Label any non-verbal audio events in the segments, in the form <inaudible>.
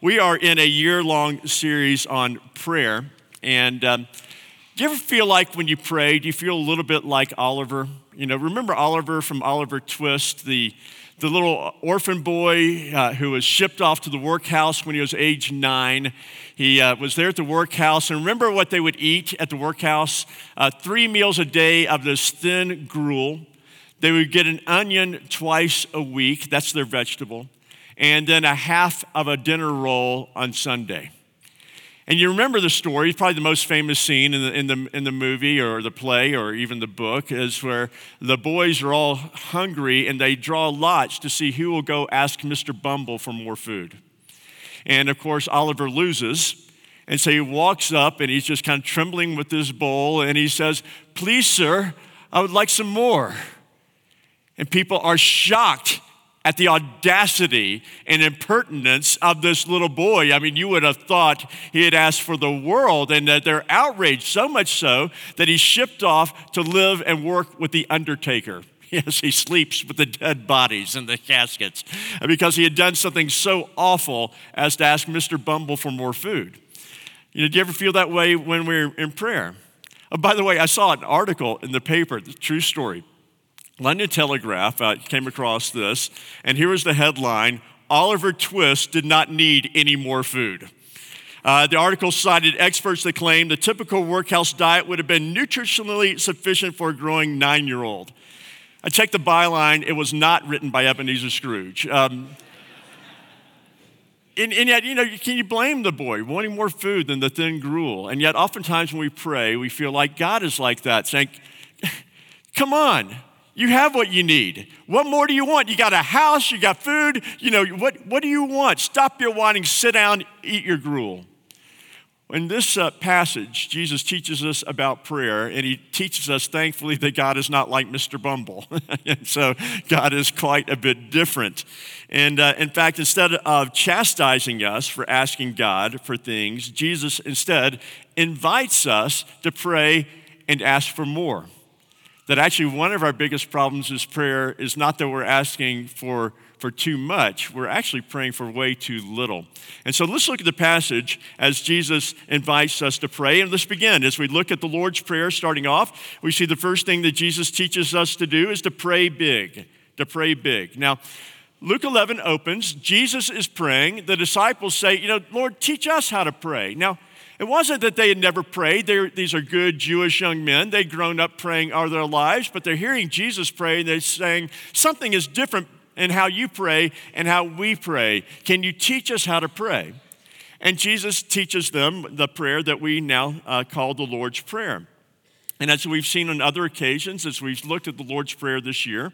We are in a year long series on prayer. And um, do you ever feel like when you pray, do you feel a little bit like Oliver? You know, remember Oliver from Oliver Twist, the, the little orphan boy uh, who was shipped off to the workhouse when he was age nine. He uh, was there at the workhouse. And remember what they would eat at the workhouse? Uh, three meals a day of this thin gruel. They would get an onion twice a week, that's their vegetable, and then a half of a dinner roll on Sunday. And you remember the story, probably the most famous scene in the, in, the, in the movie or the play or even the book is where the boys are all hungry and they draw lots to see who will go ask Mr. Bumble for more food. And of course, Oliver loses. And so he walks up and he's just kind of trembling with his bowl and he says, Please, sir, I would like some more. And people are shocked at the audacity and impertinence of this little boy. I mean, you would have thought he had asked for the world, and that they're outraged so much so that he's shipped off to live and work with the undertaker. <laughs> Yes, he sleeps with the dead bodies in the caskets because he had done something so awful as to ask Mr. Bumble for more food. You know, do you ever feel that way when we're in prayer? Oh, by the way, I saw an article in the paper, the true story. London Telegraph uh, came across this, and here was the headline Oliver Twist did not need any more food. Uh, the article cited experts that claimed the typical workhouse diet would have been nutritionally sufficient for a growing nine year old. I checked the byline, it was not written by Ebenezer Scrooge. Um, and, and, yet, you know, can you blame the boy wanting more food than the thin gruel? And yet, oftentimes when we pray, we feel like God is like that, saying, <laughs> Come on, you have what you need. What more do you want? You got a house, you got food. You know, what, what do you want? Stop your whining, sit down, eat your gruel. In this uh, passage, Jesus teaches us about prayer, and he teaches us, thankfully, that God is not like Mr. Bumble. <laughs> and so God is quite a bit different. And uh, in fact, instead of chastising us for asking God for things, Jesus instead invites us to pray and ask for more that actually one of our biggest problems is prayer is not that we're asking for, for too much, we're actually praying for way too little. And so let's look at the passage as Jesus invites us to pray. And let's begin. As we look at the Lord's Prayer starting off, we see the first thing that Jesus teaches us to do is to pray big, to pray big. Now, Luke 11 opens, Jesus is praying. The disciples say, You know, Lord, teach us how to pray. Now, it wasn't that they had never prayed. These are good Jewish young men. They'd grown up praying all their lives, but they're hearing Jesus pray and they're saying, Something is different in how you pray and how we pray. Can you teach us how to pray? And Jesus teaches them the prayer that we now uh, call the Lord's Prayer. And as we've seen on other occasions, as we've looked at the Lord's Prayer this year,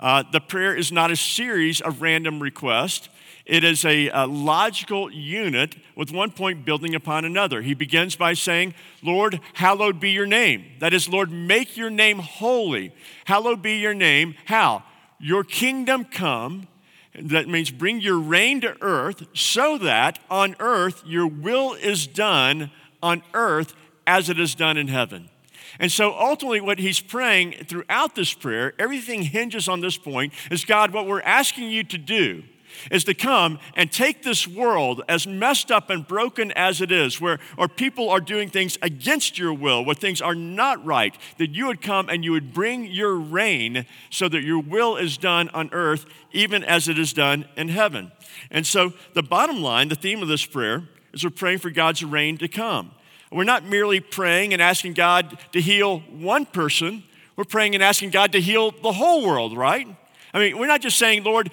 uh, the prayer is not a series of random requests. It is a, a, logical unit with one point building upon another. He begins by saying, Lord, hallowed be your name. That is, Lord, make your name holy. Hallowed be your name. How? Your kingdom come. That means bring your reign to earth so that on earth your will is done on earth as it is done in heaven. And so ultimately, what he's praying throughout this prayer, everything hinges on this point is God, what we're asking you to do is to come and take this world, as messed up and broken as it is, where, where people are doing things against your will, where things are not right, that you would come and you would bring your reign so that your will is done on earth, even as it is done in heaven. And so, the bottom line, the theme of this prayer, is we're praying for God's reign to come. We're not merely praying and asking God to heal one person, we're praying and asking God to heal the whole world, right? I mean, we're not just saying, Lord,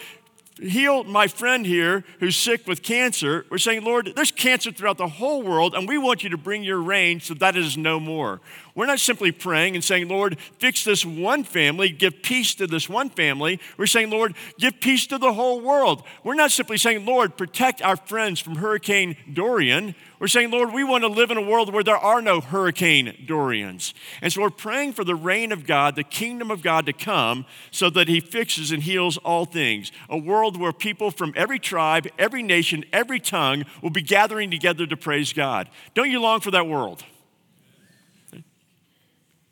heal my friend here who's sick with cancer. We're saying, Lord, there's cancer throughout the whole world, and we want you to bring your reign so that is no more. We're not simply praying and saying, Lord, fix this one family, give peace to this one family. We're saying, Lord, give peace to the whole world. We're not simply saying, Lord, protect our friends from Hurricane Dorian. We're saying, Lord, we want to live in a world where there are no Hurricane Dorians. And so we're praying for the reign of God, the kingdom of God to come so that He fixes and heals all things. A world where people from every tribe, every nation, every tongue will be gathering together to praise God. Don't you long for that world?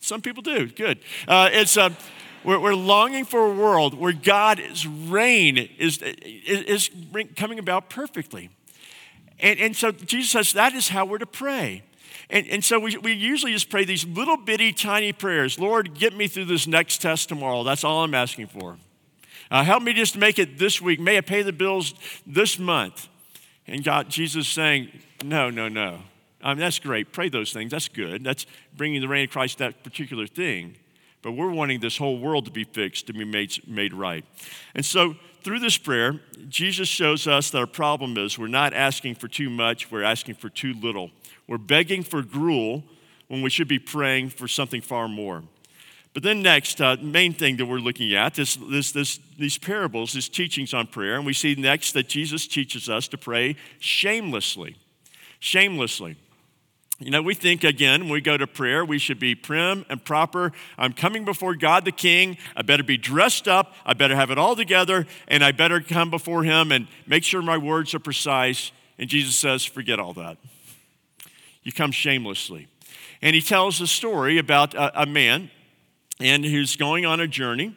Some people do. Good. Uh, it's. Uh, we're, we're, longing for a world where God's reign is, is, is coming about perfectly. And, and so Jesus says that is how we're to pray. And, and so we, we usually just pray these little bitty tiny prayers Lord, get me through this next test tomorrow. That's all I'm asking for. Uh, help me just make it this week. May I pay the bills this month? And God, Jesus saying, No, no, no. I mean, that's great. Pray those things. That's good. That's bringing the reign of Christ, that particular thing. But we're wanting this whole world to be fixed, to be made, made right. And so, through this prayer, Jesus shows us that our problem is we're not asking for too much, we're asking for too little. We're begging for gruel when we should be praying for something far more. But then next, uh, main thing that we're looking at is this, this, these parables, these teachings on prayer. And we see next that Jesus teaches us to pray shamelessly. Shamelessly. You know, we think again, when we go to prayer, we should be prim and proper. I'm coming before God the King. I better be dressed up. I better have it all together. And I better come before Him and make sure my words are precise. And Jesus says, forget all that. You come shamelessly. And He tells a story about a, a man and who's going on a journey.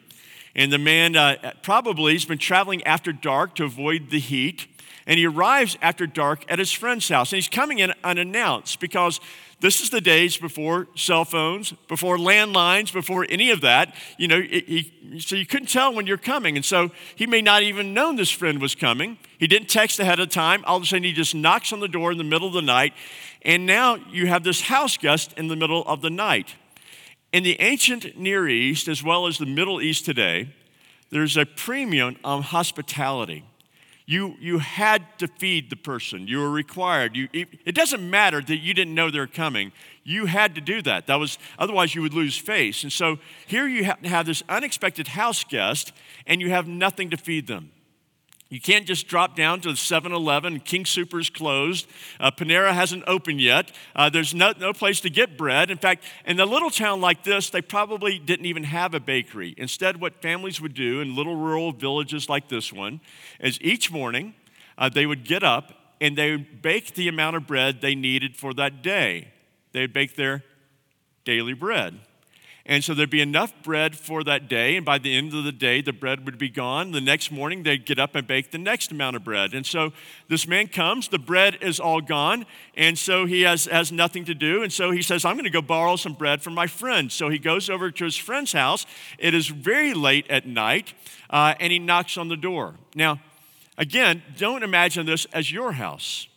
And the man uh, probably has been traveling after dark to avoid the heat. And he arrives after dark at his friend's house. And he's coming in unannounced because this is the days before cell phones, before landlines, before any of that. You know, he, so you couldn't tell when you're coming. And so he may not even known this friend was coming. He didn't text ahead of time. All of a sudden, he just knocks on the door in the middle of the night. And now you have this house guest in the middle of the night. In the ancient Near East, as well as the Middle East today, there's a premium on hospitality. You, you had to feed the person. You were required. You, it doesn't matter that you didn't know they're coming. You had to do that. That was otherwise you would lose face. And so here you have this unexpected house guest, and you have nothing to feed them. You can't just drop down to the 7 Eleven. King Soopers closed. Uh, Panera hasn't opened yet. Uh, there's no, no place to get bread. In fact, in a little town like this, they probably didn't even have a bakery. Instead, what families would do in little rural villages like this one is each morning uh, they would get up and they would bake the amount of bread they needed for that day. They would bake their daily bread. And so there'd be enough bread for that day. And by the end of the day, the bread would be gone. The next morning, they'd get up and bake the next amount of bread. And so this man comes, the bread is all gone. And so he has, has nothing to do. And so he says, I'm going to go borrow some bread from my friend. So he goes over to his friend's house. It is very late at night, uh, and he knocks on the door. Now, again, don't imagine this as your house.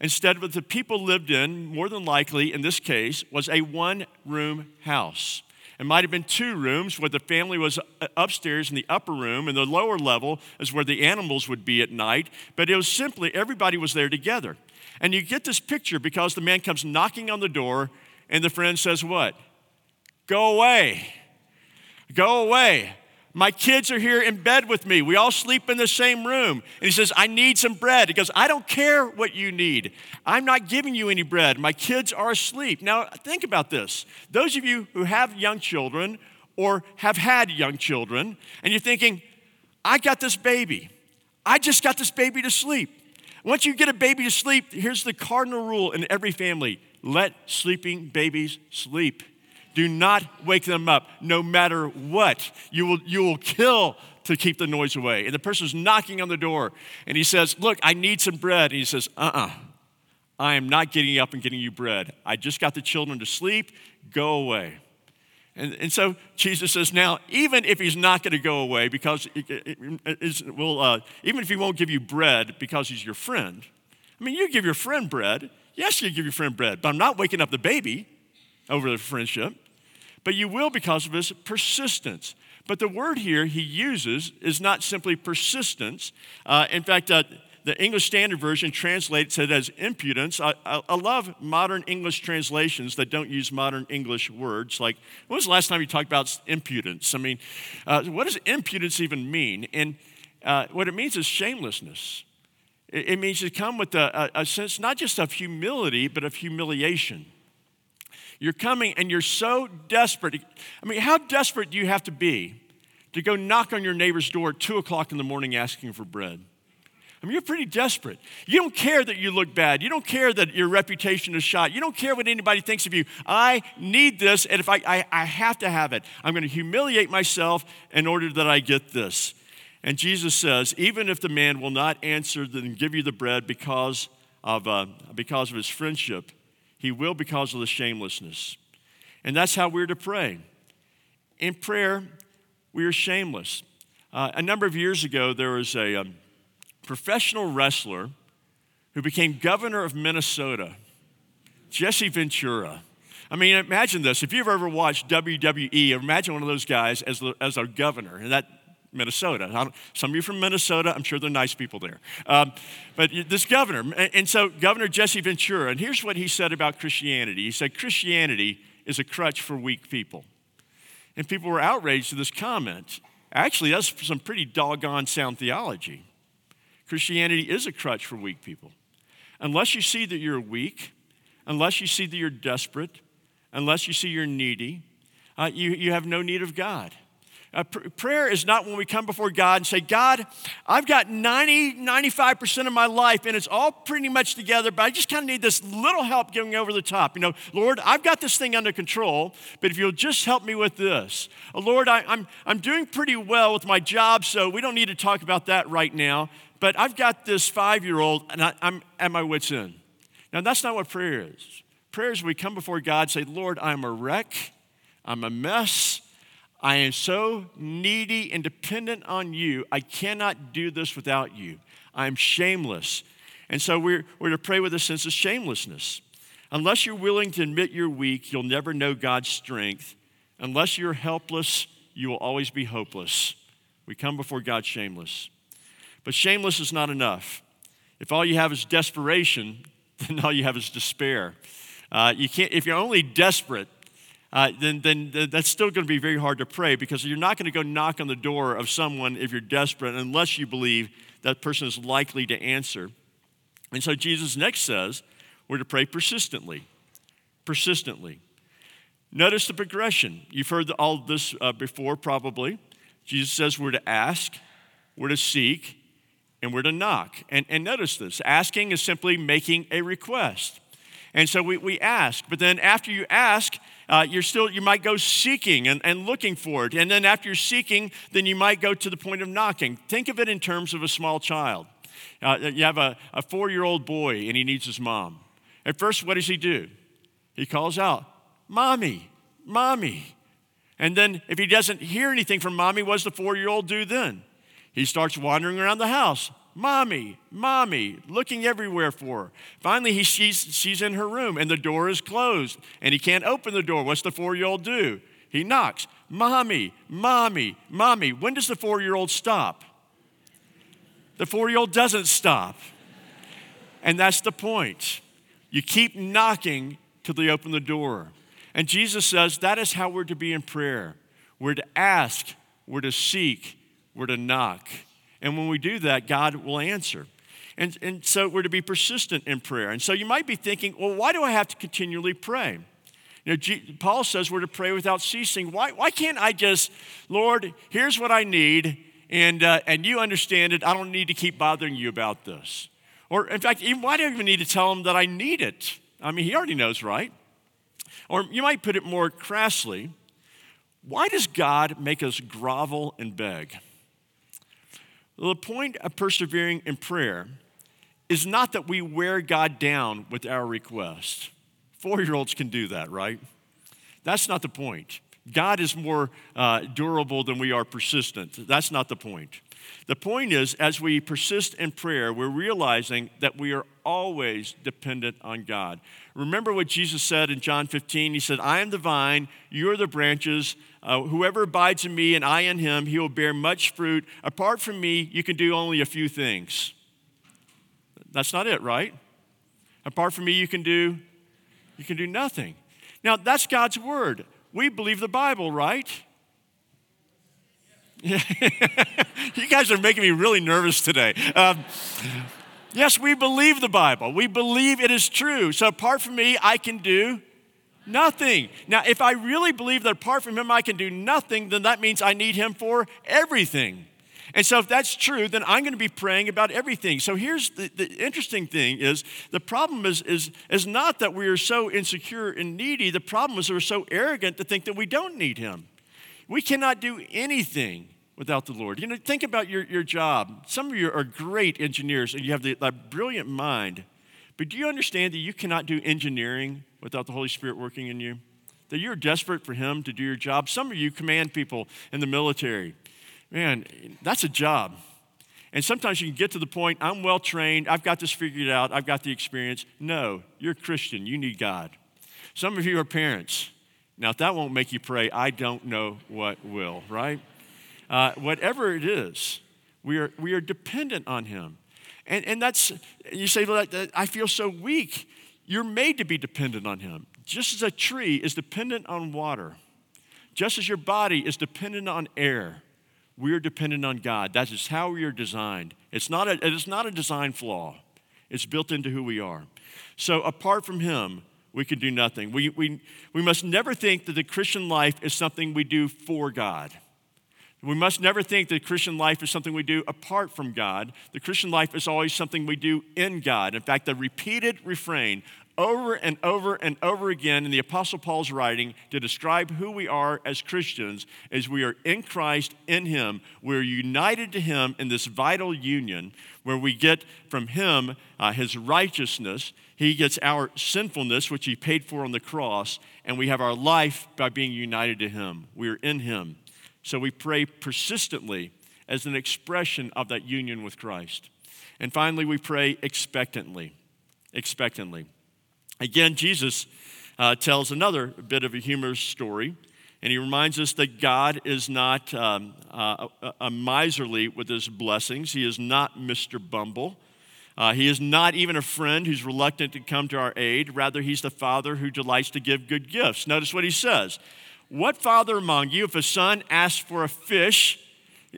Instead, what the people lived in, more than likely in this case, was a one room house. It might have been two rooms where the family was uh, upstairs in the upper room, and the lower level is where the animals would be at night. But it was simply everybody was there together. And you get this picture because the man comes knocking on the door, and the friend says, What? Go away. Go away. My kids are here in bed with me. We all sleep in the same room. And he says, I need some bread. He goes, I don't care what you need. I'm not giving you any bread. My kids are asleep. Now, think about this. Those of you who have young children or have had young children, and you're thinking, I got this baby. I just got this baby to sleep. Once you get a baby to sleep, here's the cardinal rule in every family let sleeping babies sleep. Do not wake them up, no matter what. You will, you will kill to keep the noise away. And the person's knocking on the door, and he says, Look, I need some bread. And he says, Uh uh-uh, uh I am not getting up and getting you bread. I just got the children to sleep. Go away. And, and so Jesus says, Now, even if he's not going to go away, because it, it, it, well, uh, even if he won't give you bread because he's your friend, I mean, you give your friend bread. Yes, you give your friend bread, but I'm not waking up the baby over the friendship but you will because of his persistence. But the word here he uses is not simply persistence. Uh, in fact, uh, the English Standard Version translates it as impudence. I, I, I, love modern English translations that don't use modern English words. Like, when was the last time you talked about impudence? I mean, uh, what does impudence even mean? And uh, what it means is shamelessness. It, it means to come with a, a, a sense not just of humility, but of humiliation. You're coming and you're so desperate. I mean, how desperate do you have to be to go knock on your neighbor's door at 2 o'clock in the morning asking for bread? I mean, you're pretty desperate. You don't care that you look bad. You don't care that your reputation is shot. You don't care what anybody thinks of you. I need this, and if I, I, I have to have it, I'm going to humiliate myself in order that I get this. And Jesus says, even if the man will not answer, then give you the bread because of, uh, because of his friendship. He will because of the shamelessness. And that's how we're to pray. In prayer, we are shameless. Uh, a number of years ago, there was a um, professional wrestler who became governor of Minnesota, Jesse Ventura. I mean, imagine this. If you've ever watched WWE, imagine one of those guys as, as our governor, and that Minnesota. Some of you from Minnesota, I'm sure they're nice people there. Um, but this governor, and so Governor Jesse Ventura, and here's what he said about Christianity. He said, Christianity is a crutch for weak people. And people were outraged at this comment. Actually, that's some pretty doggone sound theology. Christianity is a crutch for weak people. Unless you see that you're weak, unless you see that you're desperate, unless you see you're needy, uh, you, you have no need of God. Uh, pr- prayer is not when we come before God and say, God, I've got 90, 95% of my life and it's all pretty much together, but I just kind of need this little help getting over the top. You know, Lord, I've got this thing under control, but if you'll just help me with this. Uh, Lord, I, I'm, I'm doing pretty well with my job, so we don't need to talk about that right now, but I've got this five year old and I, I'm at my wits' end. Now, that's not what prayer is. Prayer is we come before God and say, Lord, I'm a wreck, I'm a mess. I am so needy and dependent on you. I cannot do this without you. I'm shameless. And so we're, we're to pray with a sense of shamelessness. Unless you're willing to admit you're weak, you'll never know God's strength. Unless you're helpless, you will always be hopeless. We come before God shameless. But shameless is not enough. If all you have is desperation, <laughs> then all you have is despair. Uh, you can't, if you're only desperate, uh, then, then that's still going to be very hard to pray because you're not going to go knock on the door of someone if you're desperate unless you believe that person is likely to answer. And so Jesus next says we're to pray persistently. Persistently. Notice the progression. You've heard all this uh, before, probably. Jesus says we're to ask, we're to seek, and we're to knock. And, and notice this asking is simply making a request. And so we, we ask, but then after you ask, uh, you're still, you might go seeking and, and looking for it. And then after you're seeking, then you might go to the point of knocking. Think of it in terms of a small child. Uh, you have a, a four year old boy and he needs his mom. At first, what does he do? He calls out, Mommy, Mommy. And then if he doesn't hear anything from mommy, what does the four year old do then? He starts wandering around the house. Mommy, mommy, looking everywhere for her. Finally, he sees she's in her room and the door is closed and he can't open the door. What's the four year old do? He knocks. Mommy, mommy, mommy. When does the four year old stop? The four year old doesn't stop. And that's the point. You keep knocking till they open the door. And Jesus says that is how we're to be in prayer. We're to ask, we're to seek, we're to knock. And when we do that, God will answer. And, and so we're to be persistent in prayer. And so you might be thinking, well, why do I have to continually pray? You know, G- Paul says we're to pray without ceasing. Why, why can't I just, Lord, here's what I need, and, uh, and you understand it. I don't need to keep bothering you about this. Or, in fact, even, why do I even need to tell him that I need it? I mean, he already knows, right? Or you might put it more crassly why does God make us grovel and beg? The point of persevering in prayer is not that we wear God down with our request. Four year olds can do that, right? That's not the point. God is more uh, durable than we are persistent. That's not the point. The point is, as we persist in prayer, we're realizing that we are always dependent on God. Remember what Jesus said in John 15? He said, I am the vine, you are the branches. Uh, whoever abides in me and I in him, he will bear much fruit. Apart from me, you can do only a few things. That's not it, right? Apart from me, you can do you can do nothing. Now, that's God's word. We believe the Bible, right? <laughs> you guys are making me really nervous today. Um, yes, we believe the Bible. We believe it is true. So apart from me, I can do nothing. Now, if I really believe that apart from Him, I can do nothing, then that means I need Him for everything. And so if that's true, then I'm going to be praying about everything. So here's the, the interesting thing is the problem is, is, is not that we are so insecure and needy. The problem is we're so arrogant to think that we don't need him. We cannot do anything without the Lord. You know, think about your, your job. Some of you are great engineers and you have the, that brilliant mind, But do you understand that you cannot do engineering without the Holy Spirit working in you? That you're desperate for Him to do your job? Some of you command people in the military. Man, that's a job. And sometimes you can get to the point, I'm well trained, I've got this figured out, I've got the experience. No, you're a Christian, you need God. Some of you are parents. Now, if that won't make you pray, I don't know what will, right? Uh, whatever it is, we are, we are dependent on Him. And, and that's, you say, I feel so weak. You're made to be dependent on Him. Just as a tree is dependent on water, just as your body is dependent on air, we are dependent on God. That is how we are designed. It's not a, it is not a design flaw, it's built into who we are. So, apart from Him, we can do nothing. We, we, we must never think that the Christian life is something we do for God. We must never think that Christian life is something we do apart from God. The Christian life is always something we do in God. In fact, the repeated refrain over and over and over again in the Apostle Paul's writing to describe who we are as Christians is we are in Christ, in Him. We're united to Him in this vital union where we get from Him uh, His righteousness. He gets our sinfulness, which He paid for on the cross, and we have our life by being united to Him. We're in Him. So we pray persistently as an expression of that union with Christ. And finally, we pray expectantly. Expectantly. Again, Jesus uh, tells another bit of a humorous story, and he reminds us that God is not um, uh, a, a, miserly with his blessings. He is not Mr. Bumble. Uh, he is not even a friend who's reluctant to come to our aid. Rather, he's the father who delights to give good gifts. Notice what he says what father among you, if a son asks for a fish,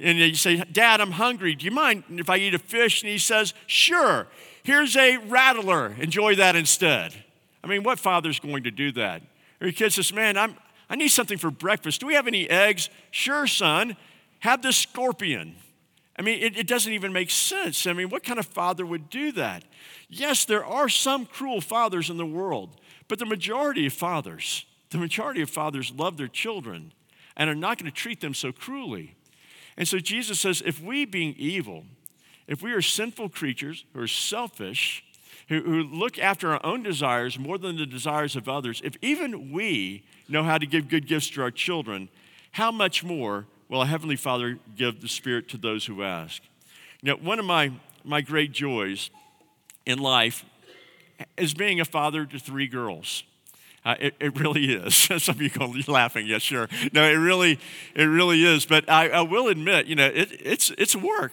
and you say, Dad, I'm hungry. Do you mind if I eat a fish? And he says, Sure. Here's a rattler. Enjoy that instead. I mean, what father's going to do that? Or your kid says, Man, I'm, I need something for breakfast. Do we have any eggs? Sure, son. Have this scorpion. I mean, it, it, doesn't even make sense. I mean, what kind of father would do that? Yes, there are some cruel fathers in the world, but the majority of fathers the majority of fathers love their children and are not going to treat them so cruelly. And so Jesus says if we, being evil, if we are sinful creatures who are selfish, who, who look after our own desires more than the desires of others, if even we know how to give good gifts to our children, how much more will a Heavenly Father give the Spirit to those who ask? Now, one of my, my great joys in life is being a father to three girls. Uh, it, it, really is. <laughs> Some of you go laughing. Yeah, sure. No, it really, it really is. But I, I will admit, you know, it, it's, it's work.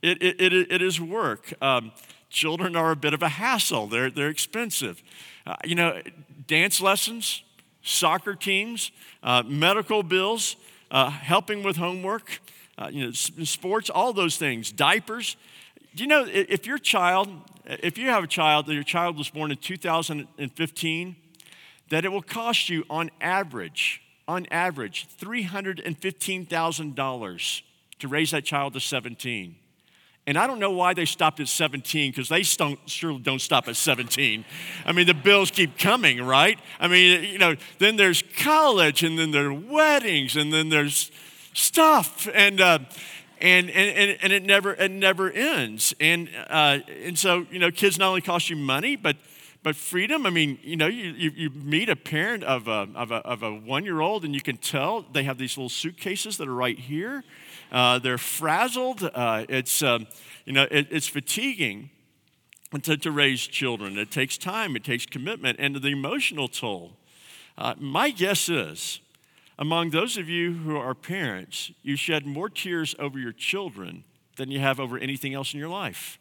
It, it, it, it is work. Um, children are a bit of a hassle. They're, they're expensive. Uh, you know, dance lessons, soccer teams, uh, medical bills, uh, helping with homework, uh, you know, sports, all those things, diapers. Do you know if your child, if you have a child, your child was born in 2015, that it will cost you on average, on average, $315,000 to raise that child to 17. And I don't know why they stopped at 17 because they don't, sure don't stop at 17. I mean, the bills keep coming, right? I mean, you know, then there's college and then there's weddings and then there's stuff. And, uh, and, and, and it, never, it never ends. And, uh, and so, you know, kids not only cost you money, but but freedom, I mean, you know, you, you, meet a parent of a, of a, of a one year old and you can tell they have these little suitcases that are right here. Uh, they're frazzled. Uh, it's, um, you know, it, it's fatiguing to, to raise children. It takes time, it takes commitment, and the emotional toll. Uh, my guess is, among those of you who are parents, you shed more tears over your children than you have over anything else in your life.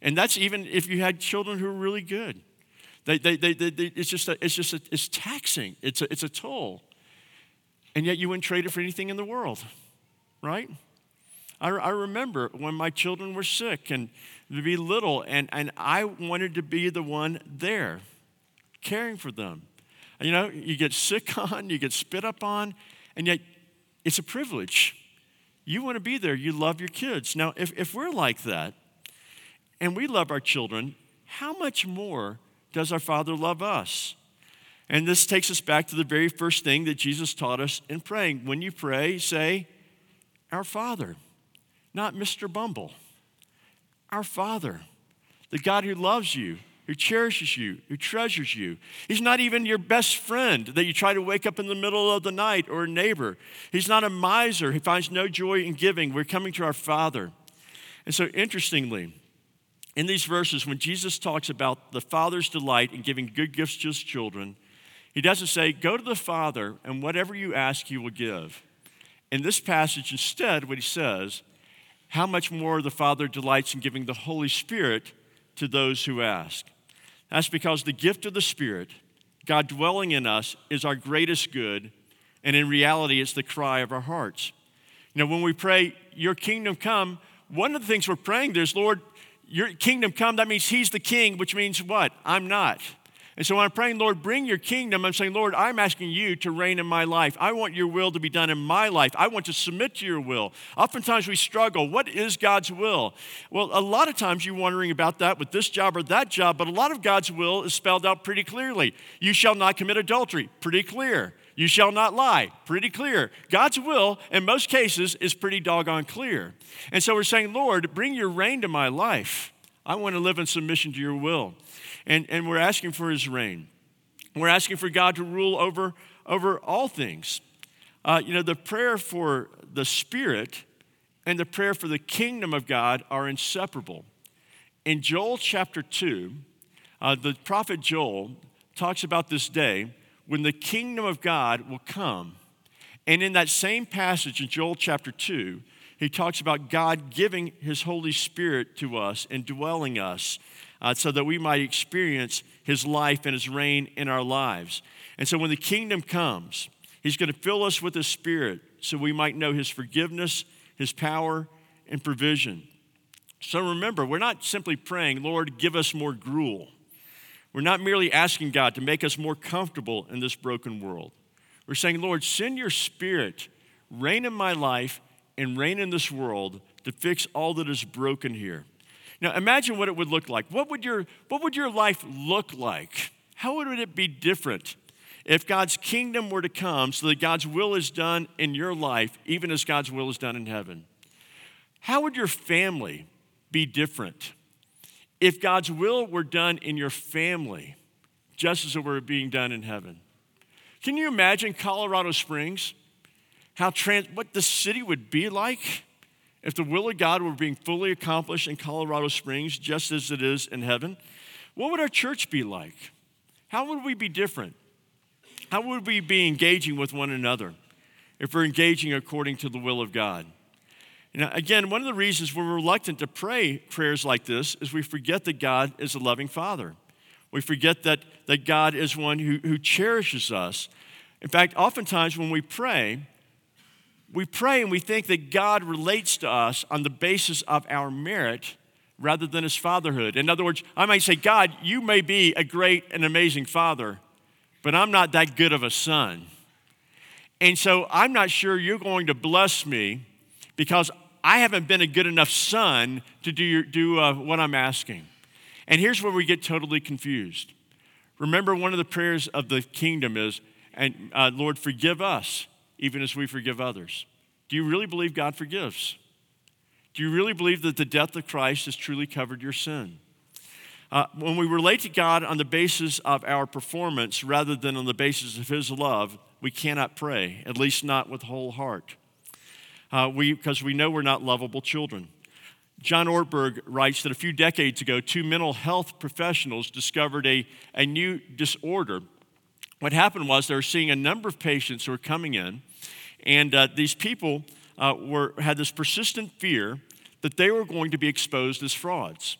And that's even if you had children who are really good. They, they, they, they, it's just, a, it's just a, it's taxing. It's a, it's a toll. And yet you wouldn't trade it for anything in the world, right? I, I remember when my children were sick and to be little, and, and I wanted to be the one there, caring for them. You know, you get sick <laughs> on, you get spit up on, and yet it's a privilege. You want to be there, you love your kids. Now, if, if we're like that, and we love our children, how much more does our Father love us? And this takes us back to the very first thing that Jesus taught us in praying. When you pray, say, Our Father, not Mr. Bumble. Our Father, the God who loves you, who cherishes you, who treasures you. He's not even your best friend that you try to wake up in the middle of the night or a neighbor. He's not a miser who finds no joy in giving. We're coming to our Father. And so, interestingly, in these verses, when Jesus talks about the Father's delight in giving good gifts to his children, he doesn't say, Go to the Father, and whatever you ask, he will give. In this passage, instead, what he says, how much more the Father delights in giving the Holy Spirit to those who ask. That's because the gift of the Spirit, God dwelling in us, is our greatest good, and in reality, it's the cry of our hearts. You know, when we pray, Your kingdom come, one of the things we're praying there is, Lord, Your kingdom come, that means He's the king, which means what? I'm not. And so when I'm praying, Lord, bring your kingdom, I'm saying, Lord, I'm asking you to reign in my life. I want your will to be done in my life. I want to submit to your will. Oftentimes we struggle. What is God's will? Well, a lot of times you're wondering about that with this job or that job, but a lot of God's will is spelled out pretty clearly. You shall not commit adultery, pretty clear. You shall not lie, pretty clear. God's will, in most cases, is pretty doggone clear. And so we're saying, Lord, bring your reign to my life. I want to live in submission to your will and, and we're asking for his reign. We're asking for God to rule over, over all things. Uh, you know, the prayer for the Spirit and the prayer for the kingdom of God are inseparable. In Joel chapter 2, uh, the prophet Joel talks about this day when the kingdom of God will come. And in that same passage in Joel chapter 2, he talks about God giving his Holy Spirit to us and dwelling us uh, so that we might experience his life and his reign in our lives. And so when the kingdom comes, he's going to fill us with his spirit so we might know his forgiveness, his power, and provision. So remember, we're not simply praying, Lord, give us more gruel. We're not merely asking God to make us more comfortable in this broken world. We're saying, Lord, send your spirit, reign in my life, and reign in this world to fix all that is broken here. Now imagine what it would look like. What would your, what would your life look like? How would it be different if God's kingdom were to come so that God's will is done in your life, even as God's will is done in heaven? How would your family be different if God's will were done in your family, just as it were being done in heaven? Can you imagine Colorado Springs? How trans, what the city would be like? If the will of God were being fully accomplished in Colorado Springs, just as it is in heaven, what would our church be like? How would we be different? How would we be engaging with one another if we're engaging according to the will of God? Know, again, one of the reasons we're reluctant to pray prayers like this is we forget that God is a loving Father. We forget that, that God is one who, who cherishes us. In fact, oftentimes when we pray, we pray and we think that God relates to us on the basis of our merit rather than his fatherhood. In other words, I might say, God, you may be a great and amazing father, but I'm not that good of a son. And so I'm not sure you're going to bless me because I haven't been a good enough son to do, your, do uh, what I'm asking. And here's where we get totally confused. Remember, one of the prayers of the kingdom is, and uh, Lord, forgive us even as we forgive others. Do you really believe God forgives? Do you really believe that the death of Christ has truly covered your sin? Uh, when we relate to God on the basis of our performance rather than on the basis of His love, we cannot pray, at least not with whole heart, uh, we, because we know we're not lovable children. John Ortberg writes that a few decades ago, two mental health professionals discovered a, a new disorder. What happened was they were seeing a number of patients who were coming in and uh, these people uh, were, had this persistent fear that they were going to be exposed as frauds.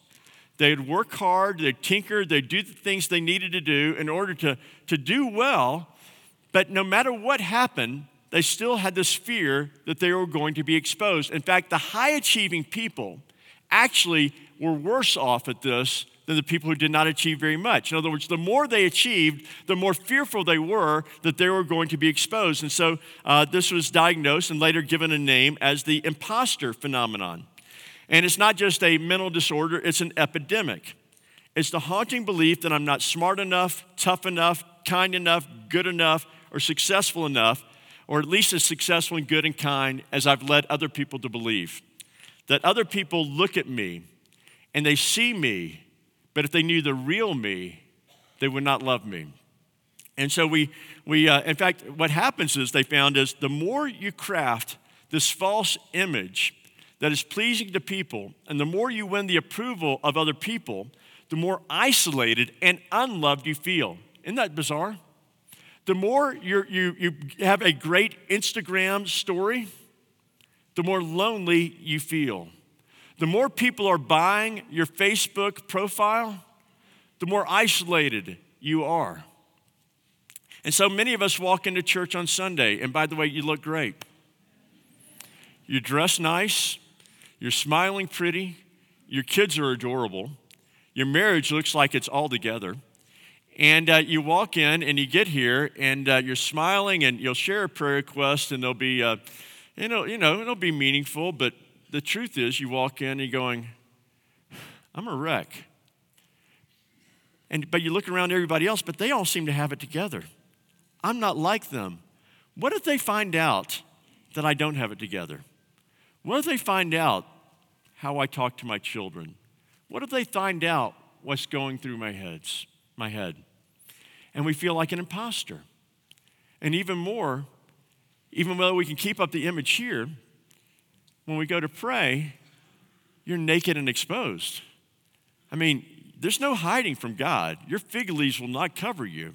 They'd work hard, they'd tinker, they'd do the things they needed to do in order to, to do well, but no matter what happened, they still had this fear that they were going to be exposed. In fact, the high achieving people actually were worse off at this than the people who did not achieve very much. In other words, the more they achieved, the more fearful they were that they were going to be exposed. And so uh, this was diagnosed and later given a name as the imposter phenomenon. And it's not just a mental disorder, it's an epidemic. It's the haunting belief that I'm not smart enough, tough enough, kind enough, good enough, or successful enough, or at least as successful and good and kind as I've led other people to believe. That other people look at me and they see me But if they knew the real me, they would not love me. And so we, we uh, in fact, what happens is they found is the more you craft this false image that is pleasing to people, and the more you win the approval of other people, the more isolated and unloved you feel. Isn't that bizarre? The more you you, you have a great Instagram story, the more lonely you feel. The more people are buying your Facebook profile, the more isolated you are. And so many of us walk into church on Sunday, and by the way, you look great. You dress nice, you're smiling pretty, your kids are adorable, your marriage looks like it's all together. And uh, you walk in and you get here and uh, you're smiling and you'll share a prayer request and they'll be, uh, you know, you know, it'll be meaningful. But the truth is, you walk in and you're going, I'm a wreck. And, but you look around everybody else, but they all seem to have it together. I'm not like them. What if they find out that I don't have it together? What if they find out how I talk to my children? What if they find out what's going through my heads, my head? And we feel like an imposter. And even more, even though we can keep up the image here, when we go to pray, you're naked and exposed. I mean, there's no hiding from God. Your fig leaves will not cover you.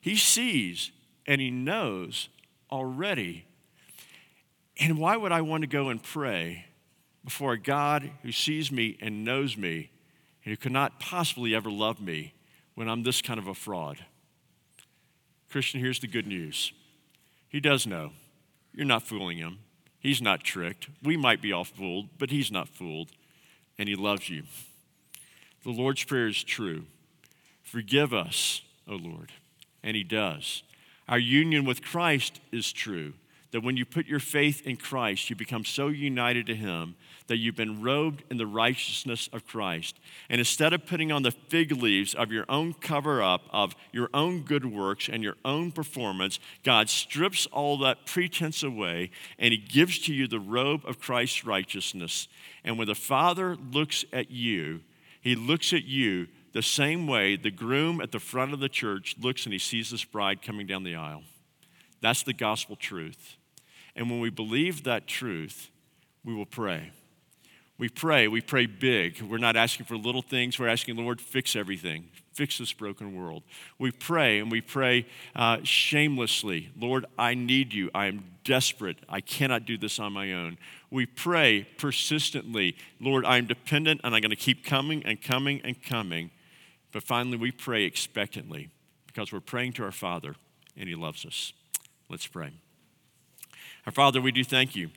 He sees and he knows already. And why would I want to go and pray before a God who sees me and knows me and who cannot possibly ever love me when I'm this kind of a fraud? Christian, here's the good news He does know. You're not fooling him. He's not tricked. We might be all fooled, but he's not fooled, and he loves you. The Lord's Prayer is true. Forgive us, O Lord and He does. Our union with Christ is true. That when you put your faith in Christ, you become so united to Him that you've been robed in the righteousness of Christ. And instead of putting on the fig leaves of your own cover up, of your own good works and your own performance, God strips all that pretense away and He gives to you the robe of Christ's righteousness. And when the Father looks at you, He looks at you the same way the groom at the front of the church looks and he sees this bride coming down the aisle. That's the gospel truth. And when we believe that truth, we will pray. We pray, we pray big. We're not asking for little things, we're asking, Lord, fix everything, fix this broken world. We pray and we pray uh, shamelessly, Lord, I need you. I am desperate. I cannot do this on my own. We pray persistently, Lord, I am dependent and I'm going to keep coming and coming and coming but finally, we pray expectantly because we're praying to our Father and He loves us. Let's pray. Our Father, we do thank you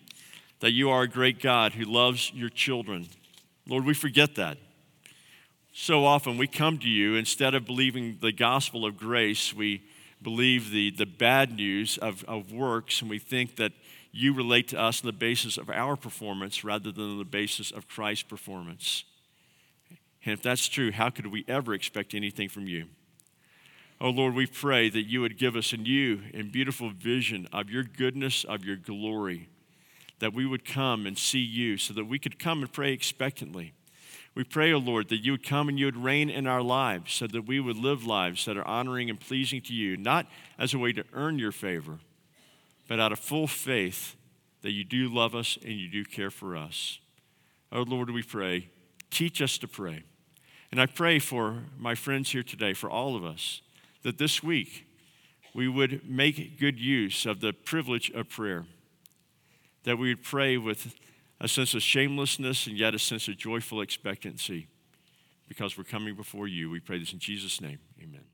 that you are a great God who loves your children. Lord, we forget that. So often we come to you, instead of believing the gospel of grace, we believe the, the bad news of, of works, and we think that you relate to us on the basis of our performance rather than on the basis of Christ's performance. And if that's true, how could we ever expect anything from you? Oh Lord, we pray that you would give us a new and beautiful vision of your goodness, of your glory, that we would come and see you so that we could come and pray expectantly. We pray, O oh Lord, that you would come and you would reign in our lives so that we would live lives that are honoring and pleasing to you, not as a way to earn your favor, but out of full faith that you do love us and you do care for us. Oh Lord, we pray, teach us to pray. And I pray for my friends here today, for all of us, that this week we would make good use of the privilege of prayer, that we would pray with a sense of shamelessness and yet a sense of joyful expectancy because we're coming before you. We pray this in Jesus' name. Amen.